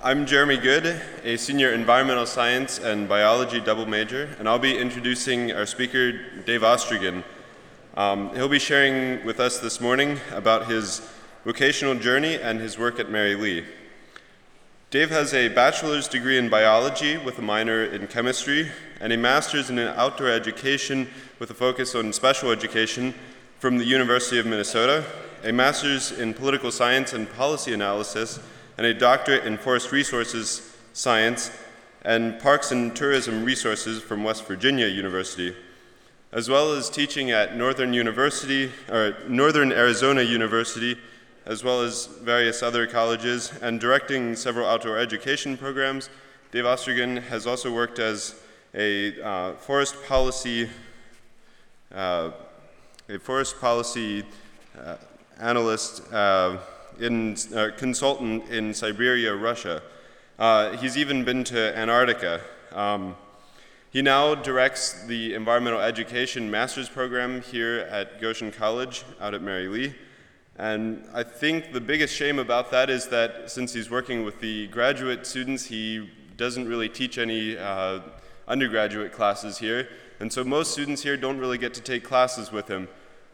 I'm Jeremy Good, a senior environmental science and biology double major, and I'll be introducing our speaker, Dave Ostergren. Um, he'll be sharing with us this morning about his vocational journey and his work at Merry Lea. Dave has a bachelor's degree in biology with a minor in chemistry and a master's in outdoor education with a focus on special education from the University of Minnesota, a master's in political science and policy analysis, and a doctorate in forest resources science and parks and tourism resources from West Virginia University, as well as teaching at Northern University or Northern Arizona University, as well as various other colleges, and directing several outdoor education programs. Dave Ostergren has also worked as a uh, forest policy uh, a forest policy uh, analyst uh, in uh, consultant in Siberia, Russia. Uh, he's even been to Antarctica. Um, he now directs the environmental education master's program here at Goshen College out at Merry Lea. And I think the biggest shame about that is that since he's working with the graduate students, he doesn't really teach any uh, undergraduate classes here. And so most students here don't really get to take classes with him.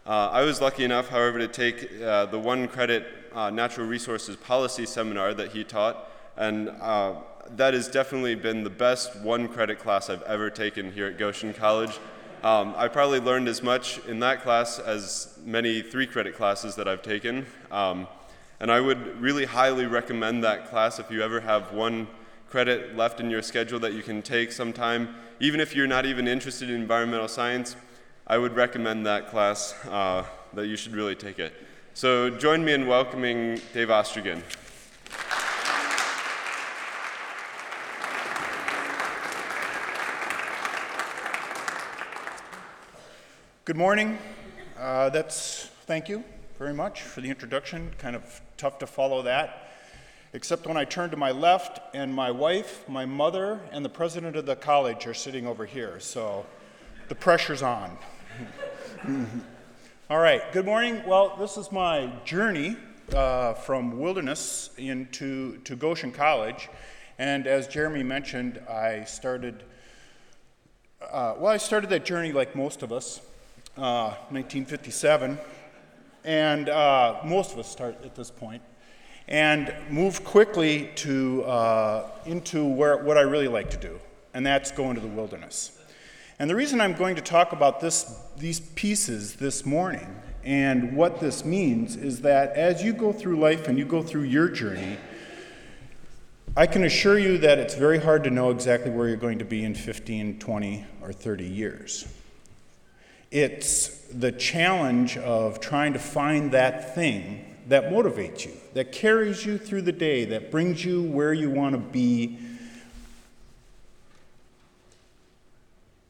Uh, I was lucky enough, however, to take uh, the one credit uh, natural resources policy seminar that he taught, and uh, that has definitely been the best one credit class I've ever taken here at Goshen College. Um, I probably learned as much in that class as many three credit classes that I've taken. Um, and I would really highly recommend that class if you ever have one credit left in your schedule that you can take sometime. Even if you're not even interested in environmental science, I would recommend that class, uh, that you should really take it. So join me in welcoming Dave Ostergren. Good morning. Uh, that's thank you very much for the introduction. Kind of tough to follow that, except when I turn to my left and my wife, my mother, and the president of the college are sitting over here. So the pressure's on. All right, good morning. Well, this is my journey uh, from wilderness into to Goshen College. And as Jeremy mentioned, I started, uh, well, I started that journey like most of us, uh, 1957. And uh, most of us start at this point. And moved quickly to, uh, into where, what I really like to do, and that's go into the wilderness. And the reason I'm going to talk about this, these pieces this morning and what this means is that as you go through life and you go through your journey, I can assure you that it's very hard to know exactly where you're going to be in 15, 20, or 30 years. It's the challenge of trying to find that thing that motivates you, that carries you through the day, that brings you where you want to be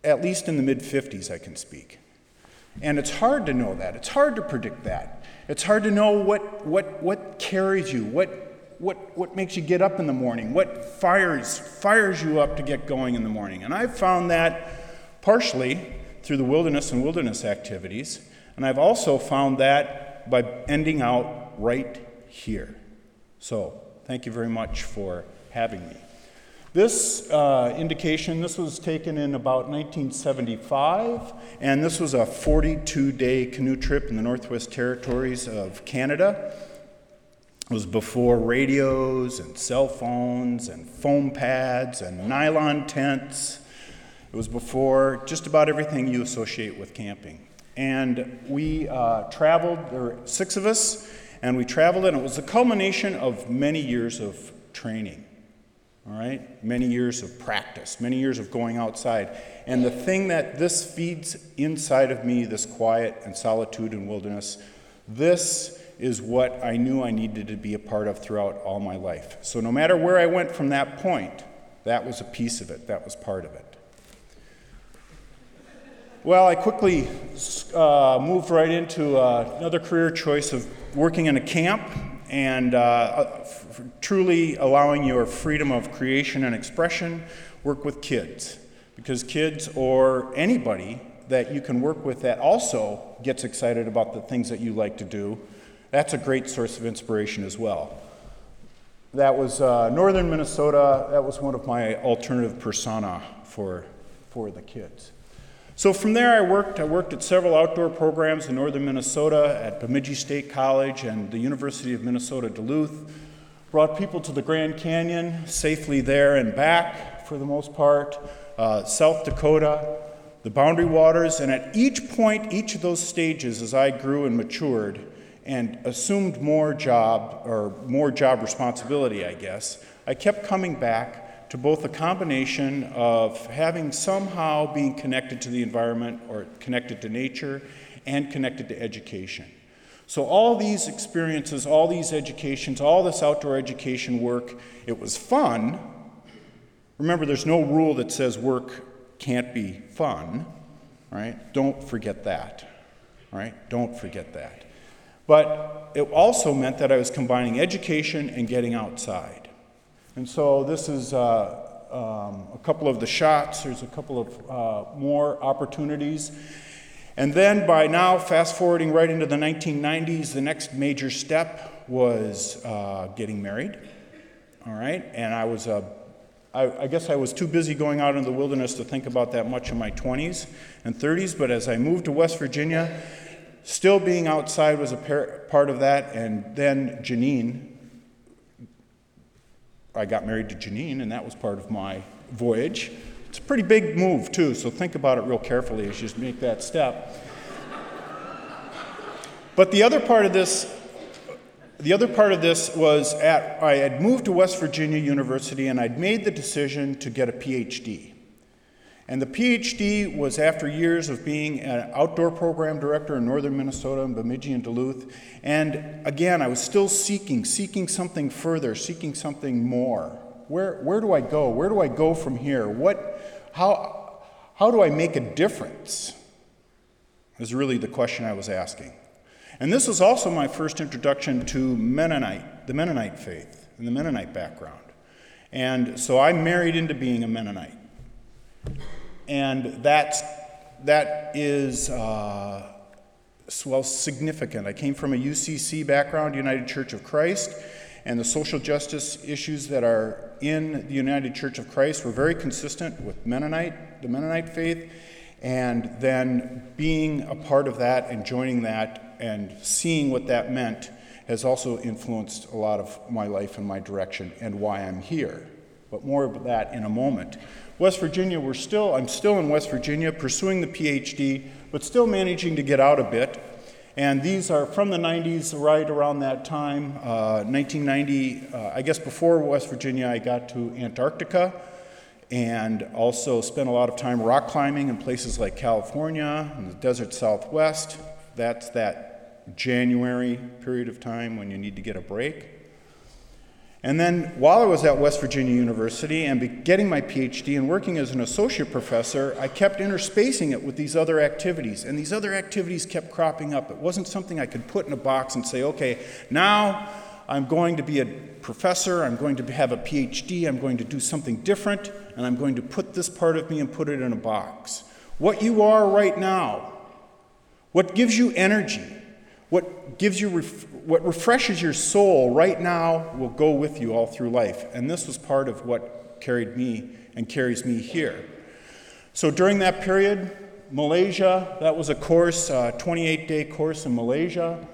at least in the mid 50s, I can speak. And it's hard to know that. It's hard to predict that. It's hard to know what, what, what carries you, what, what, what makes you get up in the morning, what fires, fires you up to get going in the morning. And I've found that partially through the wilderness and wilderness activities. And I've also found that by ending out right here. So, thank you very much for having me. This uh, indication, this was taken in about 1975, and this was a 42 day canoe trip in the Northwest Territories of Canada. It was before radios and cell phones and foam pads and nylon tents. It was before just about everything you associate with camping. And we uh, traveled, there were six of us, and we traveled, and it was the culmination of many years of training all right? Many years of practice, many years of going outside. And the thing that this feeds inside of me, this quiet and solitude and wilderness, this is what I knew I needed to be a part of throughout all my life. So no matter where I went from that point, that was a piece of it, that was part of it. Well, I quickly uh, moved right into uh, another career choice of working in a camp and uh, truly allowing your freedom of creation and expression, work with kids. Because kids or anybody that you can work with that also gets excited about the things that you like to do, that's a great source of inspiration as well. that was uh, northern Minnesota. That was one of my alternative persona for, for the kids. So from there, I worked. I worked at several outdoor programs in northern Minnesota at Bemidji State College and the University of Minnesota Duluth. Brought people to the Grand Canyon safely there and back for the most part. Uh, South Dakota, the Boundary Waters, and at each point, each of those stages, as I grew and matured and assumed more job or more job responsibility, I guess, I kept coming back to both a combination of having somehow being connected to the environment or connected to nature and connected to education. So, all these experiences, all these educations, all this outdoor education work, it was fun. Remember, there's no rule that says work can't be fun, right? Don't forget that, right? Don't forget that. But it also meant that I was combining education and getting outside. And so this is uh, um, a couple of the shots. There's a couple of uh, more opportunities. And then by now, fast forwarding right into the 1990s, the next major step was uh, getting married. All right, and I was, uh, guess I was too busy going out into the wilderness to think about that much in my 20s and 30s. But as I moved to West Virginia, still being outside was a par- part of that. And then Janine, I got married to Janine, and that was part of my voyage. It's a pretty big move, too, so think about it real carefully as you make that step. but the other part of this, the other part of this was at, I had moved to West Virginia University and I'd made the decision to get a PhD. And the PhD was after years of being an outdoor program director in northern Minnesota and Bemidji and Duluth. And again, I was still seeking, seeking something further, seeking something more. Where, where do I go? Where do I go from here? What, how, how do I make a difference? Is really the question I was asking. And this was also my first introduction to Mennonite, the Mennonite faith, and the Mennonite background. And so I married into being a Mennonite. And that's, that is, uh, well, significant. I came from a UCC background, United Church of Christ, and the social justice issues that are in the United Church of Christ were very consistent with Mennonite, the Mennonite faith, and then being a part of that and joining that and seeing what that meant has also influenced a lot of my life and my direction and why I'm here. But more of that in a moment. West Virginia, we're still, I'm still in West Virginia pursuing the PhD, but still managing to get out a bit. And these are from the 90s, right around that time, uh, 1990. Uh, I guess before West Virginia, I got to Antarctica and also spent a lot of time rock climbing in places like California and the desert southwest. That's that January period of time when you need to get a break. And then while I was at West Virginia University and getting my PhD and working as an associate professor, I kept interspacing it with these other activities. And these other activities kept cropping up. It wasn't something I could put in a box and say, okay, now I'm going to be a professor, I'm going to have a PhD, I'm going to do something different, and I'm going to put this part of me and put it in a box. What you are right now, what gives you energy, what gives you ref- what refreshes your soul right now will go with you all through life. And this was part of what carried me and carries me here. So during that period, Malaysia, that was a course, a 28 day course in Malaysia.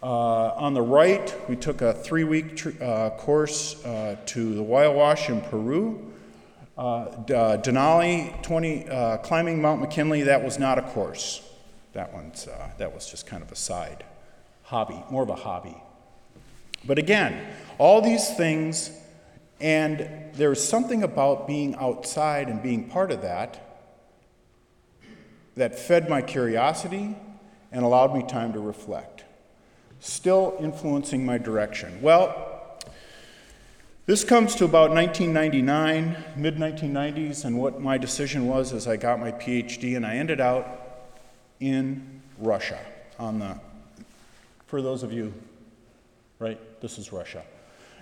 Uh, on the right, we took a three week tr- uh, course uh, to the Huayhuash in Peru. Uh, uh, Denali, 20, uh, climbing Mount McKinley, that was not a course. That, one's, that was just kind of a side hobby, more of a hobby. But again, all these things, and there's something about being outside and being part of that that fed my curiosity and allowed me time to reflect, still influencing my direction. Well, this comes to about 1999, mid 1990s, and what my decision was as I got my PhD, and I ended out in Russia on the for those of you, right? This is Russia.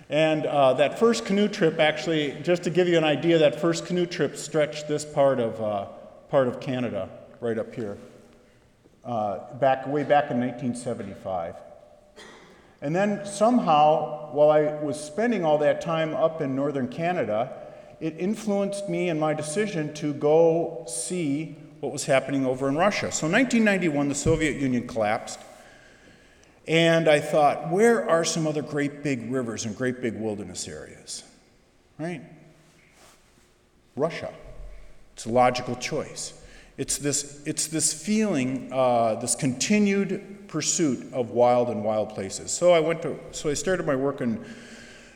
And uh, that first canoe trip, actually, just to give you an idea, that first canoe trip stretched this part of, uh, part of Canada, right up here, uh, back, way back in 1975. And then somehow, while I was spending all that time up in northern Canada, it influenced me in my decision to go see what was happening over in Russia. So, in 1991, the Soviet Union collapsed. And I thought, where are some other great big rivers and great big wilderness areas? Right? Russia. It's a logical choice. It's this, it's this feeling, uh, this continued pursuit of wild and wild places. So I went to, so I started my work in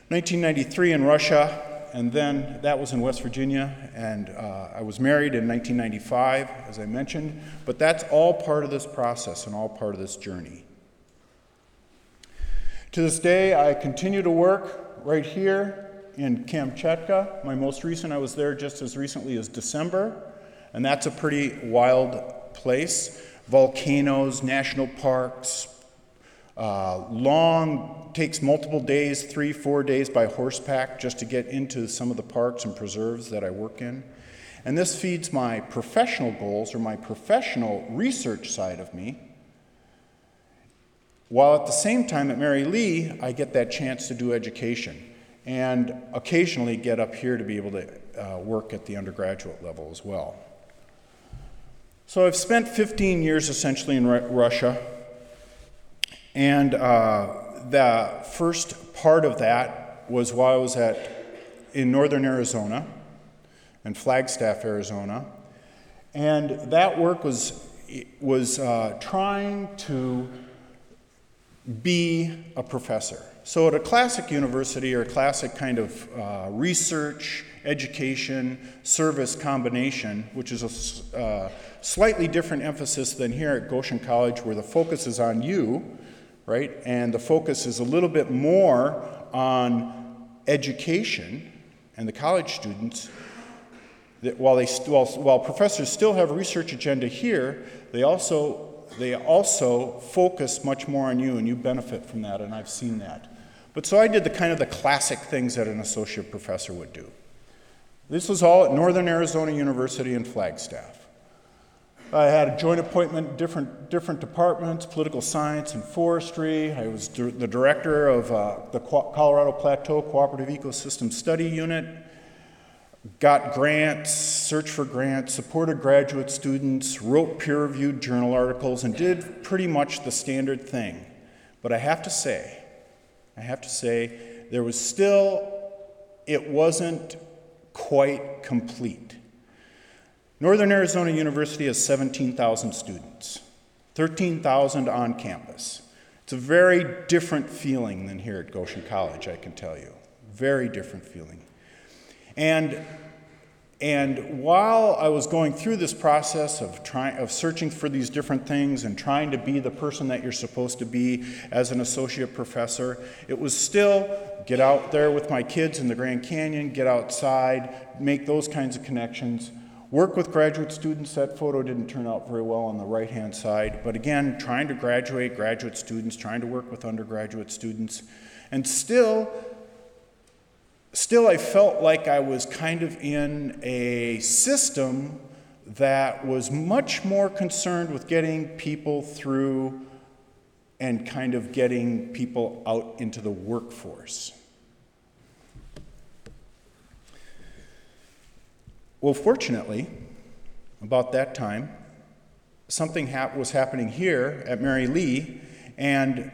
1993 in Russia, and then that was in West Virginia, and uh, I was married in 1995, as I mentioned. But that's all part of this process and all part of this journey. To this day, I continue to work right here in Kamchatka. My most recent, I was there just as recently as December, and that's a pretty wild place. Volcanoes, national parks, uh, long, takes multiple days, three, four days by horseback just to get into some of the parks and preserves that I work in. And this feeds my professional goals or my professional research side of me. While at the same time at Merry Lea, I get that chance to do education and occasionally get up here to be able to uh, work at the undergraduate level as well. So I've spent 15 years essentially in Russia, and uh, the first part of that was while I was at in northern Arizona, in Flagstaff, Arizona, and that work was was uh, trying to be a professor. So, at a classic university or a classic kind of uh, research, education, service combination, which is a uh, slightly different emphasis than here at Goshen College, where the focus is on you right? And the focus is a little bit more on education and the college students. That while, they, while, while professors still have a research agenda here, they also, they also focus much more on you, and you benefit from that, and I've seen that. But so I did the kind of the classic things that an associate professor would do. This was all at Northern Arizona University in Flagstaff. I had a joint appointment, different, different departments, political science and forestry. I was the director of uh, the Colorado Plateau Cooperative Ecosystem Study Unit. Got grants, searched for grants, supported graduate students, wrote peer reviewed journal articles, and did pretty much the standard thing. But I have to say, I have to say, there was still, it wasn't quite complete. Northern Arizona University has 17,000 students, 13,000 on campus. It's a very different feeling than here at Goshen College, I can tell you. Very different feeling. And, and while I was going through this process of, trying, of searching for these different things and trying to be the person that you're supposed to be as an associate professor, it was still get out there with my kids in the Grand Canyon, get outside, make those kinds of connections. Work with graduate students, that photo didn't turn out very well on the right hand side, but again, trying to graduate graduate students, trying to work with undergraduate students, and still, still I felt like I was kind of in a system that was much more concerned with getting people through and kind of getting people out into the workforce. Well, fortunately, about that time, something hap- was happening here at Merry Lea, and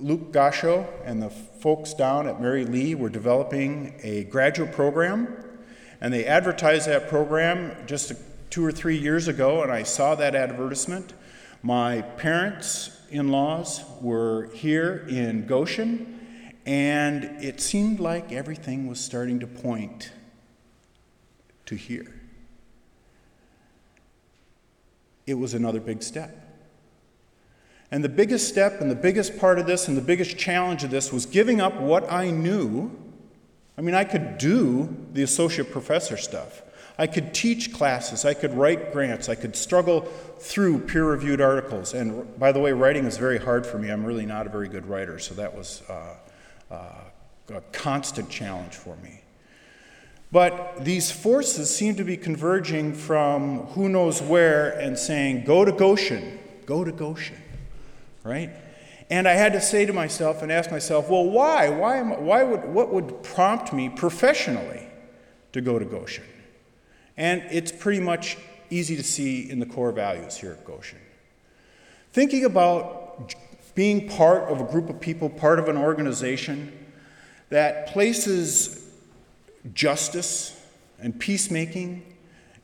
Luke Gascho and the folks down at Merry Lea were developing a graduate program, and they advertised that program just two or three years ago, and I saw that advertisement. My parents in laws were here in Goshen, and it seemed like everything was starting to point to here. It was another big step. And the biggest step and the biggest part of this and the biggest challenge of this was giving up what I knew. I mean, I could do the associate professor stuff. I could teach classes. I could write grants. I could struggle through peer reviewed articles. And by the way, writing is very hard for me. I'm really not a very good writer, so that was uh, uh, a constant challenge for me. But these forces seem to be converging from who knows where and saying, go to Goshen, go to Goshen, right? And I had to say to myself and ask myself, well, why? Why, am, why would, what would prompt me professionally to go to Goshen? And it's pretty much easy to see in the core values here at Goshen. Thinking about being part of a group of people, part of an organization that places justice and peacemaking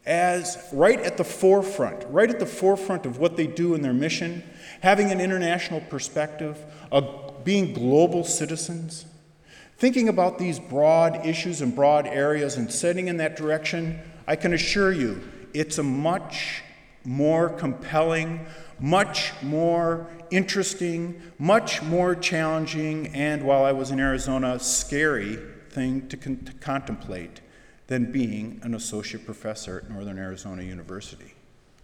as right at the forefront, right at the forefront of what they do in their mission, having an international perspective, of being global citizens, thinking about these broad issues and broad areas and setting in that direction, I can assure you it's a much more compelling, much more interesting, much more challenging, and while I was in Arizona, scary thing to, con- to contemplate than being an associate professor at Northern Arizona University.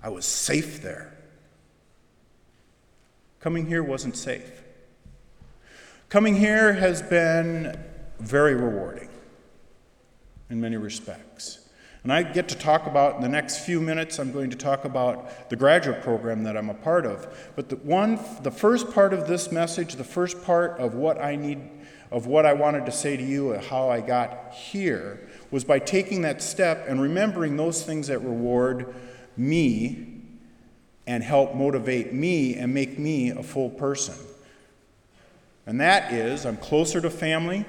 I was safe there. Coming here wasn't safe. Coming here has been very rewarding in many respects. And I get to talk about, in the next few minutes, I'm going to talk about the graduate program that I'm a part of. But the one, the first part of this message, the first part of what I need, of what I wanted to say to you, how I got here, was by taking that step and remembering those things that reward me and help motivate me and make me a full person. And that is, I'm closer to family,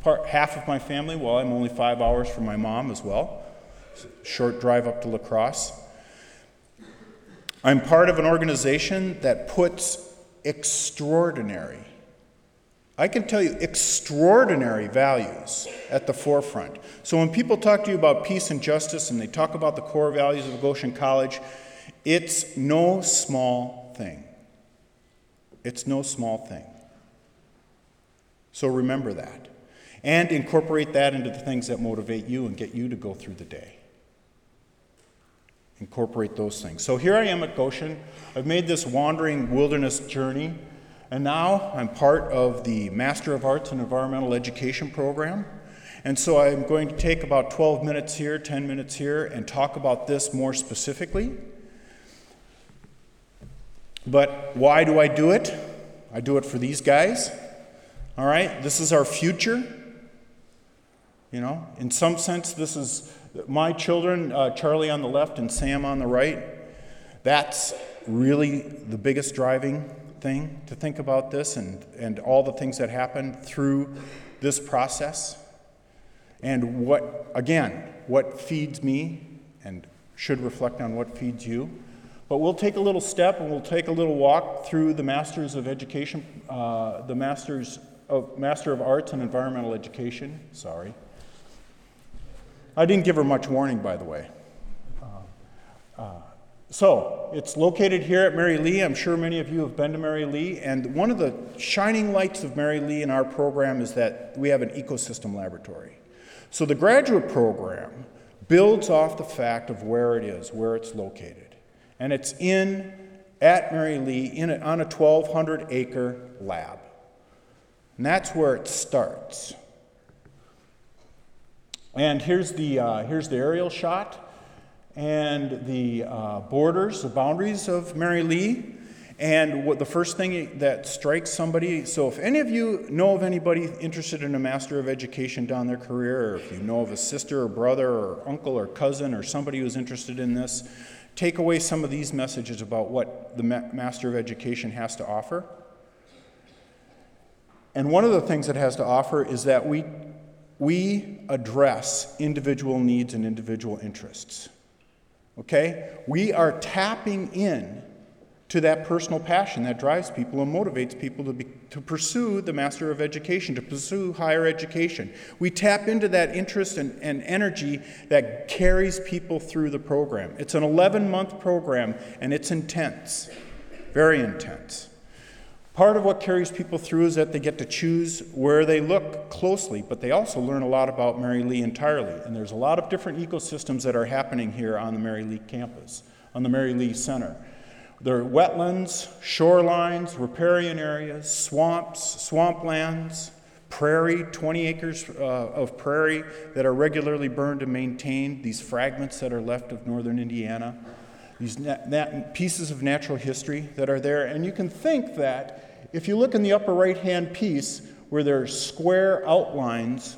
part, half of my family, well, I'm only five hours from my mom as well. Short drive up to La Crosse. I'm part of an organization that puts extraordinary I can tell you extraordinary values at the forefront. So when people talk to you about peace and justice and they talk about the core values of Goshen College, it's no small thing. It's no small thing. So remember that. And incorporate that into the things that motivate you and get you to go through the day. Incorporate those things. So here I am at Goshen. I've made this wandering wilderness journey and now I'm part of the Master of Arts in Environmental Education program. And so I'm going to take about 12 minutes here, 10 minutes here, and talk about this more specifically. But why do I do it? I do it for these guys. All right? This is our future. You know, in some sense, this is my children, uh, Charlie on the left and Sam on the right. That's really the biggest driving thing to think about this and, and all the things that happen through this process. And what, again, what feeds me and should reflect on what feeds you. But we'll take a little step and we'll take a little walk through the Masters of Education, uh, the Masters of Master of Arts and Environmental Education. Sorry. I didn't give her much warning, by the way. Uh, uh, so, it's located here at Merry Lea. I'm sure many of you have been to Merry Lea. And one of the shining lights of Merry Lea in our program is that we have an ecosystem laboratory. So, the graduate program builds off the fact of where it is, where it's located. And it's in, at Merry Lea, in a, on a 1,200 acre lab. And that's where it starts. And here's the, uh, here's the aerial shot and the uh, borders, the boundaries of Merry Lea. And what the first thing that strikes somebody so, if any of you know of anybody interested in a Master of Education down their career, or if you know of a sister or brother or uncle or cousin or somebody who's interested in this, take away some of these messages about what the Master of Education has to offer. And one of the things it has to offer is that we, we address individual needs and individual interests. Okay? We are tapping in to that personal passion that drives people and motivates people to, be, to pursue the Master of Education, to pursue higher education. We tap into that interest and, and energy that carries people through the program. It's an 11 month program and it's intense, very intense. Part of what carries people through is that they get to choose where they look closely, but they also learn a lot about Merry Lea entirely. And there's a lot of different ecosystems that are happening here on the Merry Lea campus, on the Merry Lea Center. There are wetlands, shorelines, riparian areas, swamps, swamplands, prairie, 20 acres uh, of prairie that are regularly burned and maintained, these fragments that are left of northern Indiana, these nat- pieces of natural history that are there. And you can think that if you look in the upper right hand piece where there's square outlines,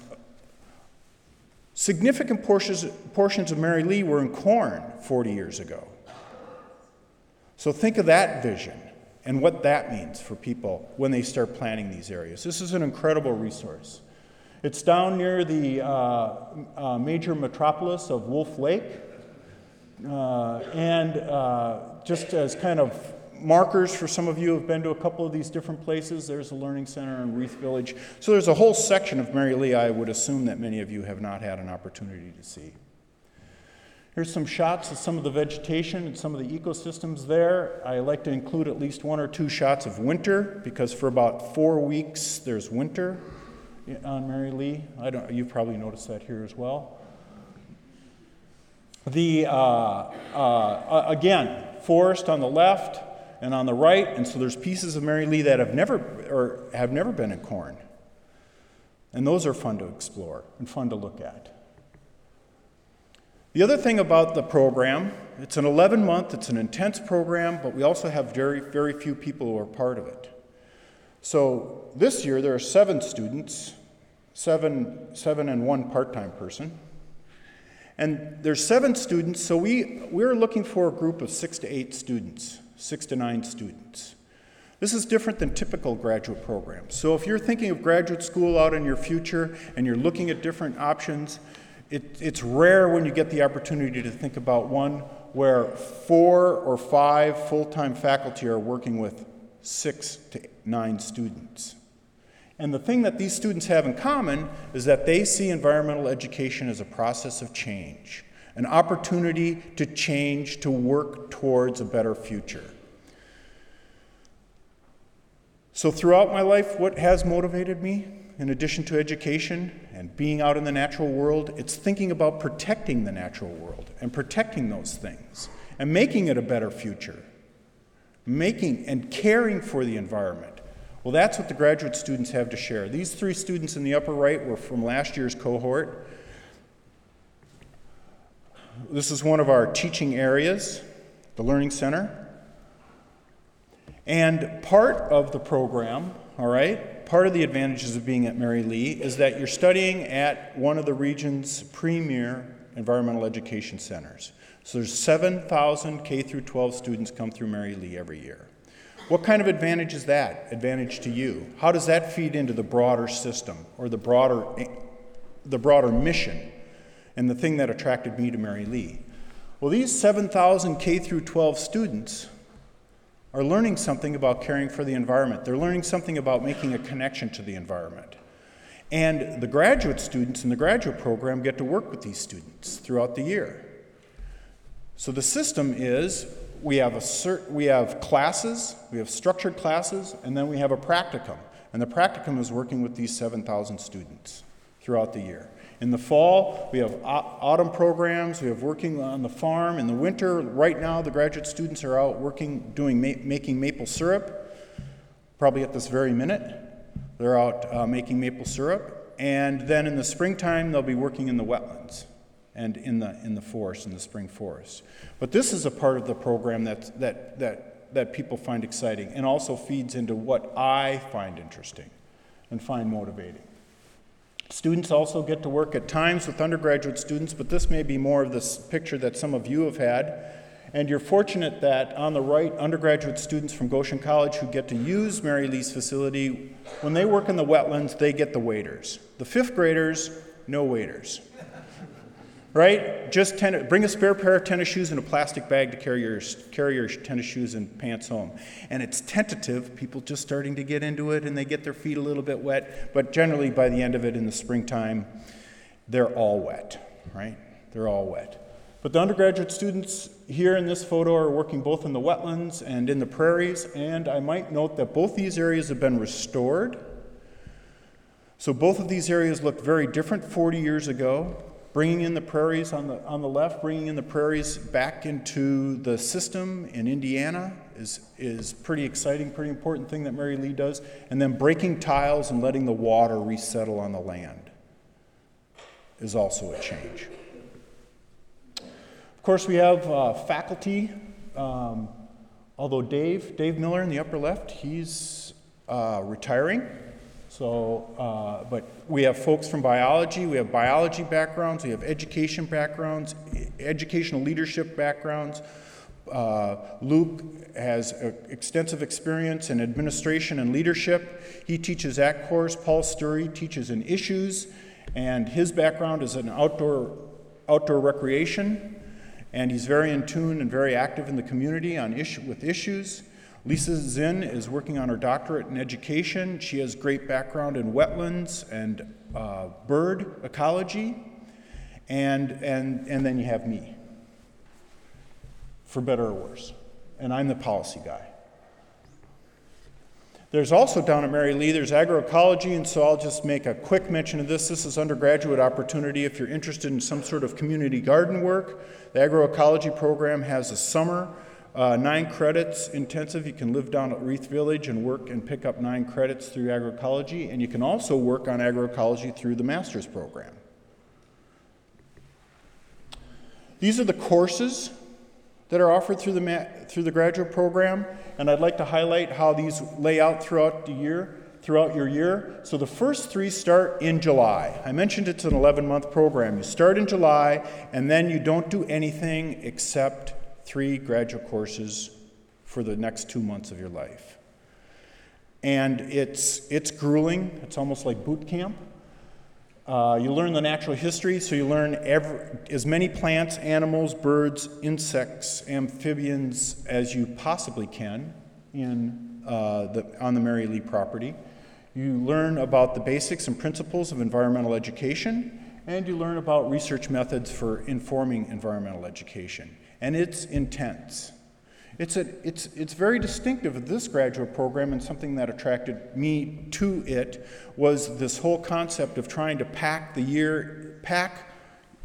significant portions, portions of Merry Lea were in corn 40 years ago. So think of that vision and what that means for people when they start planning these areas. This is an incredible resource. It's down near the uh, uh, major metropolis of Wolf Lake. Uh, and uh, just as kind of markers for some of you who have been to a couple of these different places, there's a learning center in Rieth Village. So there's a whole section of Merry Lea I would assume that many of you have not had an opportunity to see. Here's some shots of some of the vegetation and some of the ecosystems there. I like to include at least one or two shots of winter because for about four weeks there's winter on Merry Lea. I don't, you've probably noticed that here as well. The, uh, uh, again, forest on the left and on the right, and so there's pieces of Merry Lea that have never, or have never been in corn. And those are fun to explore and fun to look at. The other thing about the program, it's an 11 month, it's an intense program, but we also have very, very few people who are part of it. So this year there are seven students, seven, seven and one part time person. And there's seven students, so we, we're looking for a group of six to eight students, six to nine students. This is different than typical graduate programs. So if you're thinking of graduate school out in your future and you're looking at different options, it, it's rare when you get the opportunity to think about one where four or five full time faculty are working with six to nine students. And the thing that these students have in common is that they see environmental education as a process of change, an opportunity to change, to work towards a better future. So, throughout my life, what has motivated me, in addition to education and being out in the natural world, it's thinking about protecting the natural world and protecting those things and making it a better future, making and caring for the environment well, that's what the graduate students have to share. These three students in the upper right were from last year's cohort. This is one of our teaching areas, the Learning Center. And part of the program, all right, part of the advantages of being at Merry Lea is that you're studying at one of the region's premier environmental education centers. So there's 7,000 K through 12 students come through Merry Lea every year. What kind of advantage is that? Advantage to you? How does that feed into the broader system or the broader, the broader mission and the thing that attracted me to Merry Lea? Well, these 7,000 K through 12 students are learning something about caring for the environment. They're learning something about making a connection to the environment. And the graduate students in the graduate program get to work with these students throughout the year. So the system is we have, a cert, we have classes, we have structured classes, and then we have a practicum. And the practicum is working with these 7,000 students throughout the year. In the fall, we have autumn programs, we have working on the farm. In the winter, right now, the graduate students are out working, doing, ma- making maple syrup, probably at this very minute. They're out uh, making maple syrup. And then in the springtime, they'll be working in the wetlands and in the, in the forest, in the spring forest. But this is a part of the program that, that, that, that people find exciting and also feeds into what I find interesting and find motivating. Students also get to work at times with undergraduate students, but this may be more of this picture that some of you have had. And you're fortunate that on the right, undergraduate students from Goshen College who get to use Merry Lea's facility, when they work in the wetlands, they get the waiters. The fifth graders, no waders right? Just ten, bring a spare pair of tennis shoes and a plastic bag to carry your, carry your tennis shoes and pants home. And it's tentative, people just starting to get into it and they get their feet a little bit wet, but generally by the end of it in the springtime, they're all wet, right? They're all wet. But the undergraduate students here in this photo are working both in the wetlands and in the prairies, and I might note that both these areas have been restored. So both of these areas look very different 40 years ago bringing in the prairies on the, on the left, bringing in the prairies back into the system in Indiana is, is pretty exciting, pretty important thing that Merry Lea does. And then breaking tiles and letting the water resettle on the land is also a change. Of course, we have uh, faculty. Um, although Dave, Dave Miller in the upper left, he's uh, retiring. So, uh, but we have folks from biology, we have biology backgrounds, we have education backgrounds, educational leadership backgrounds. Uh, Luke has extensive experience in administration and leadership. He teaches that course. Paul Steury teaches in issues, and his background is in outdoor, outdoor recreation, and he's very in tune and very active in the community on issue, with issues. Lisa Zinn is working on her doctorate in education. She has great background in wetlands and uh, bird ecology. And, and, and then you have me, for better or worse. And I'm the policy guy. There's also down at Merry Lea, there's agroecology, and so I'll just make a quick mention of this. This is undergraduate opportunity if you're interested in some sort of community garden work. The agroecology program has a summer uh, nine credits intensive. You can live down at Rieth Village and work and pick up nine credits through agroecology, and you can also work on agroecology through the master's program. These are the courses that are offered through the, ma- through the graduate program, and I'd like to highlight how these lay out throughout the year, throughout your year. So the first three start in July. I mentioned it's an 11 month program. You start in July, and then you don't do anything except three graduate courses for the next two months of your life. And it's, it's grueling, it's almost like boot camp. Uh, you learn the natural history, so you learn every, as many plants, animals, birds, insects, amphibians as you possibly can in, uh, the, on the Merry Lea property. You learn about the basics and principles of environmental education, and you learn about research methods for informing environmental education. And it's intense. It's, a, it's, it's very distinctive of this graduate program, and something that attracted me to it was this whole concept of trying to pack the year, pack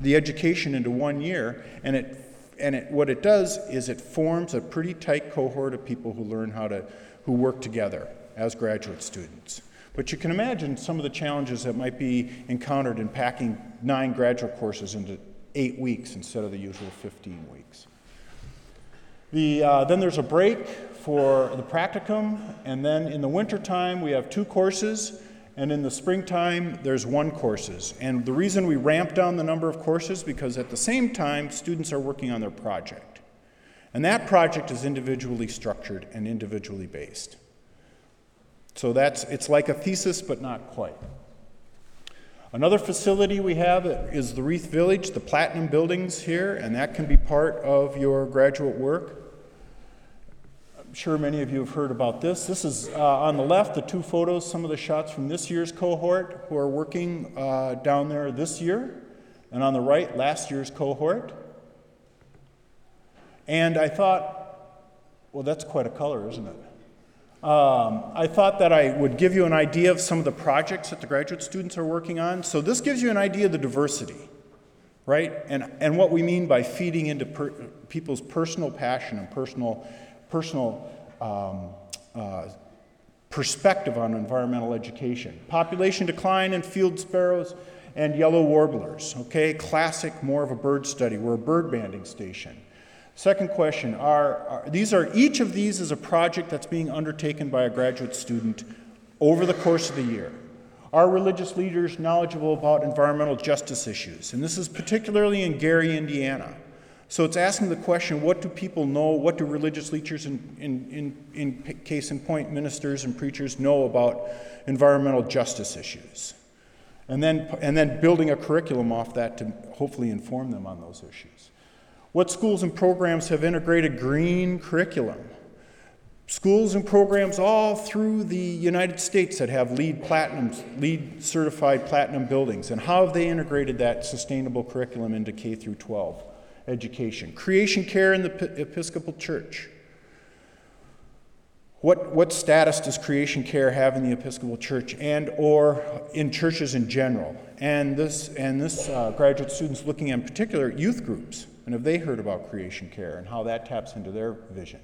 the education into one year. And, it, and it, what it does is it forms a pretty tight cohort of people who learn how to, who work together as graduate students. But you can imagine some of the challenges that might be encountered in packing nine graduate courses into eight weeks instead of the usual 15 weeks. The, uh, then there's a break for the practicum, and then in the wintertime we have two courses, and in the springtime there's one courses. And the reason we ramp down the number of courses because at the same time students are working on their project. And that project is individually structured and individually based. So that's it's like a thesis but not quite. Another facility we have is the Rieth Village, the Platinum Buildings here, and that can be part of your graduate work. I'm sure many of you have heard about this. This is uh, on the left, the two photos, some of the shots from this year's cohort who are working uh, down there this year, and on the right, last year's cohort. And I thought, well, that's quite a color, isn't it? Um, I thought that I would give you an idea of some of the projects that the graduate students are working on. So this gives you an idea of the diversity, right? And, and what we mean by feeding into per, people's personal passion and personal, personal um, uh, perspective on environmental education. Population decline in field sparrows and yellow warblers, okay? Classic, more of a bird study. We're a bird banding station. Second question are, are, these are each of these is a project that's being undertaken by a graduate student over the course of the year. Are religious leaders knowledgeable about environmental justice issues? And this is particularly in Gary, Indiana. So it's asking the question what do people know? What do religious leaders, in, in, in, in case in point, ministers and preachers know about environmental justice issues? And then, and then building a curriculum off that to hopefully inform them on those issues. What schools and programs have integrated green curriculum? Schools and programs all through the United States that have LEED platinum, LEED certified platinum buildings, and how have they integrated that sustainable curriculum into K through 12 education? Creation care in the Episcopal Church. What, what status does creation care have in the Episcopal Church and or in churches in general? And this, and this uh, graduate students looking in particular at youth groups. And have they heard about creation care and how that taps into their vision?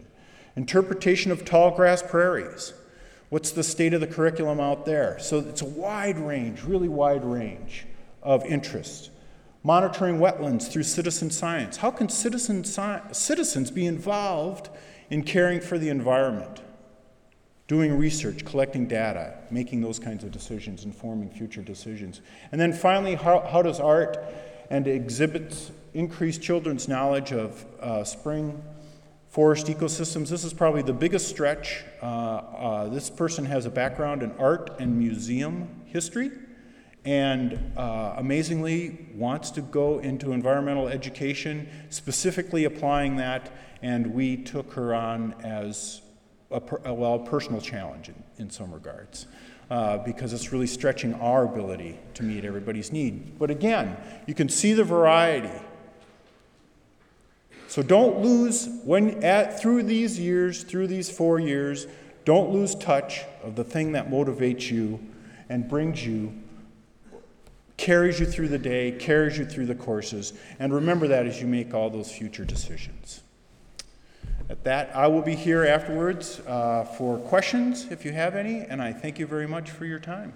Interpretation of tall grass prairies. What's the state of the curriculum out there? So it's a wide range, really wide range of interest. Monitoring wetlands through citizen science. How can citizen sci- citizens be involved in caring for the environment? doing research, collecting data, making those kinds of decisions, informing future decisions. And then finally, how, how does art and exhibits increased children's knowledge of uh, spring forest ecosystems? This is probably the biggest stretch. Uh, uh, this person has a background in art and museum history and uh, amazingly wants to go into environmental education, specifically applying that, and we took her on as a, per, well, personal challenge in, in some regards. Uh, because it's really stretching our ability to meet everybody's need. But again, you can see the variety. So don't lose when at through these years, through these four years, don't lose touch of the thing that motivates you and brings you carries you through the day, carries you through the courses, and remember that as you make all those future decisions. At that, I will be here afterwards uh, for questions if you have any, and I thank you very much for your time.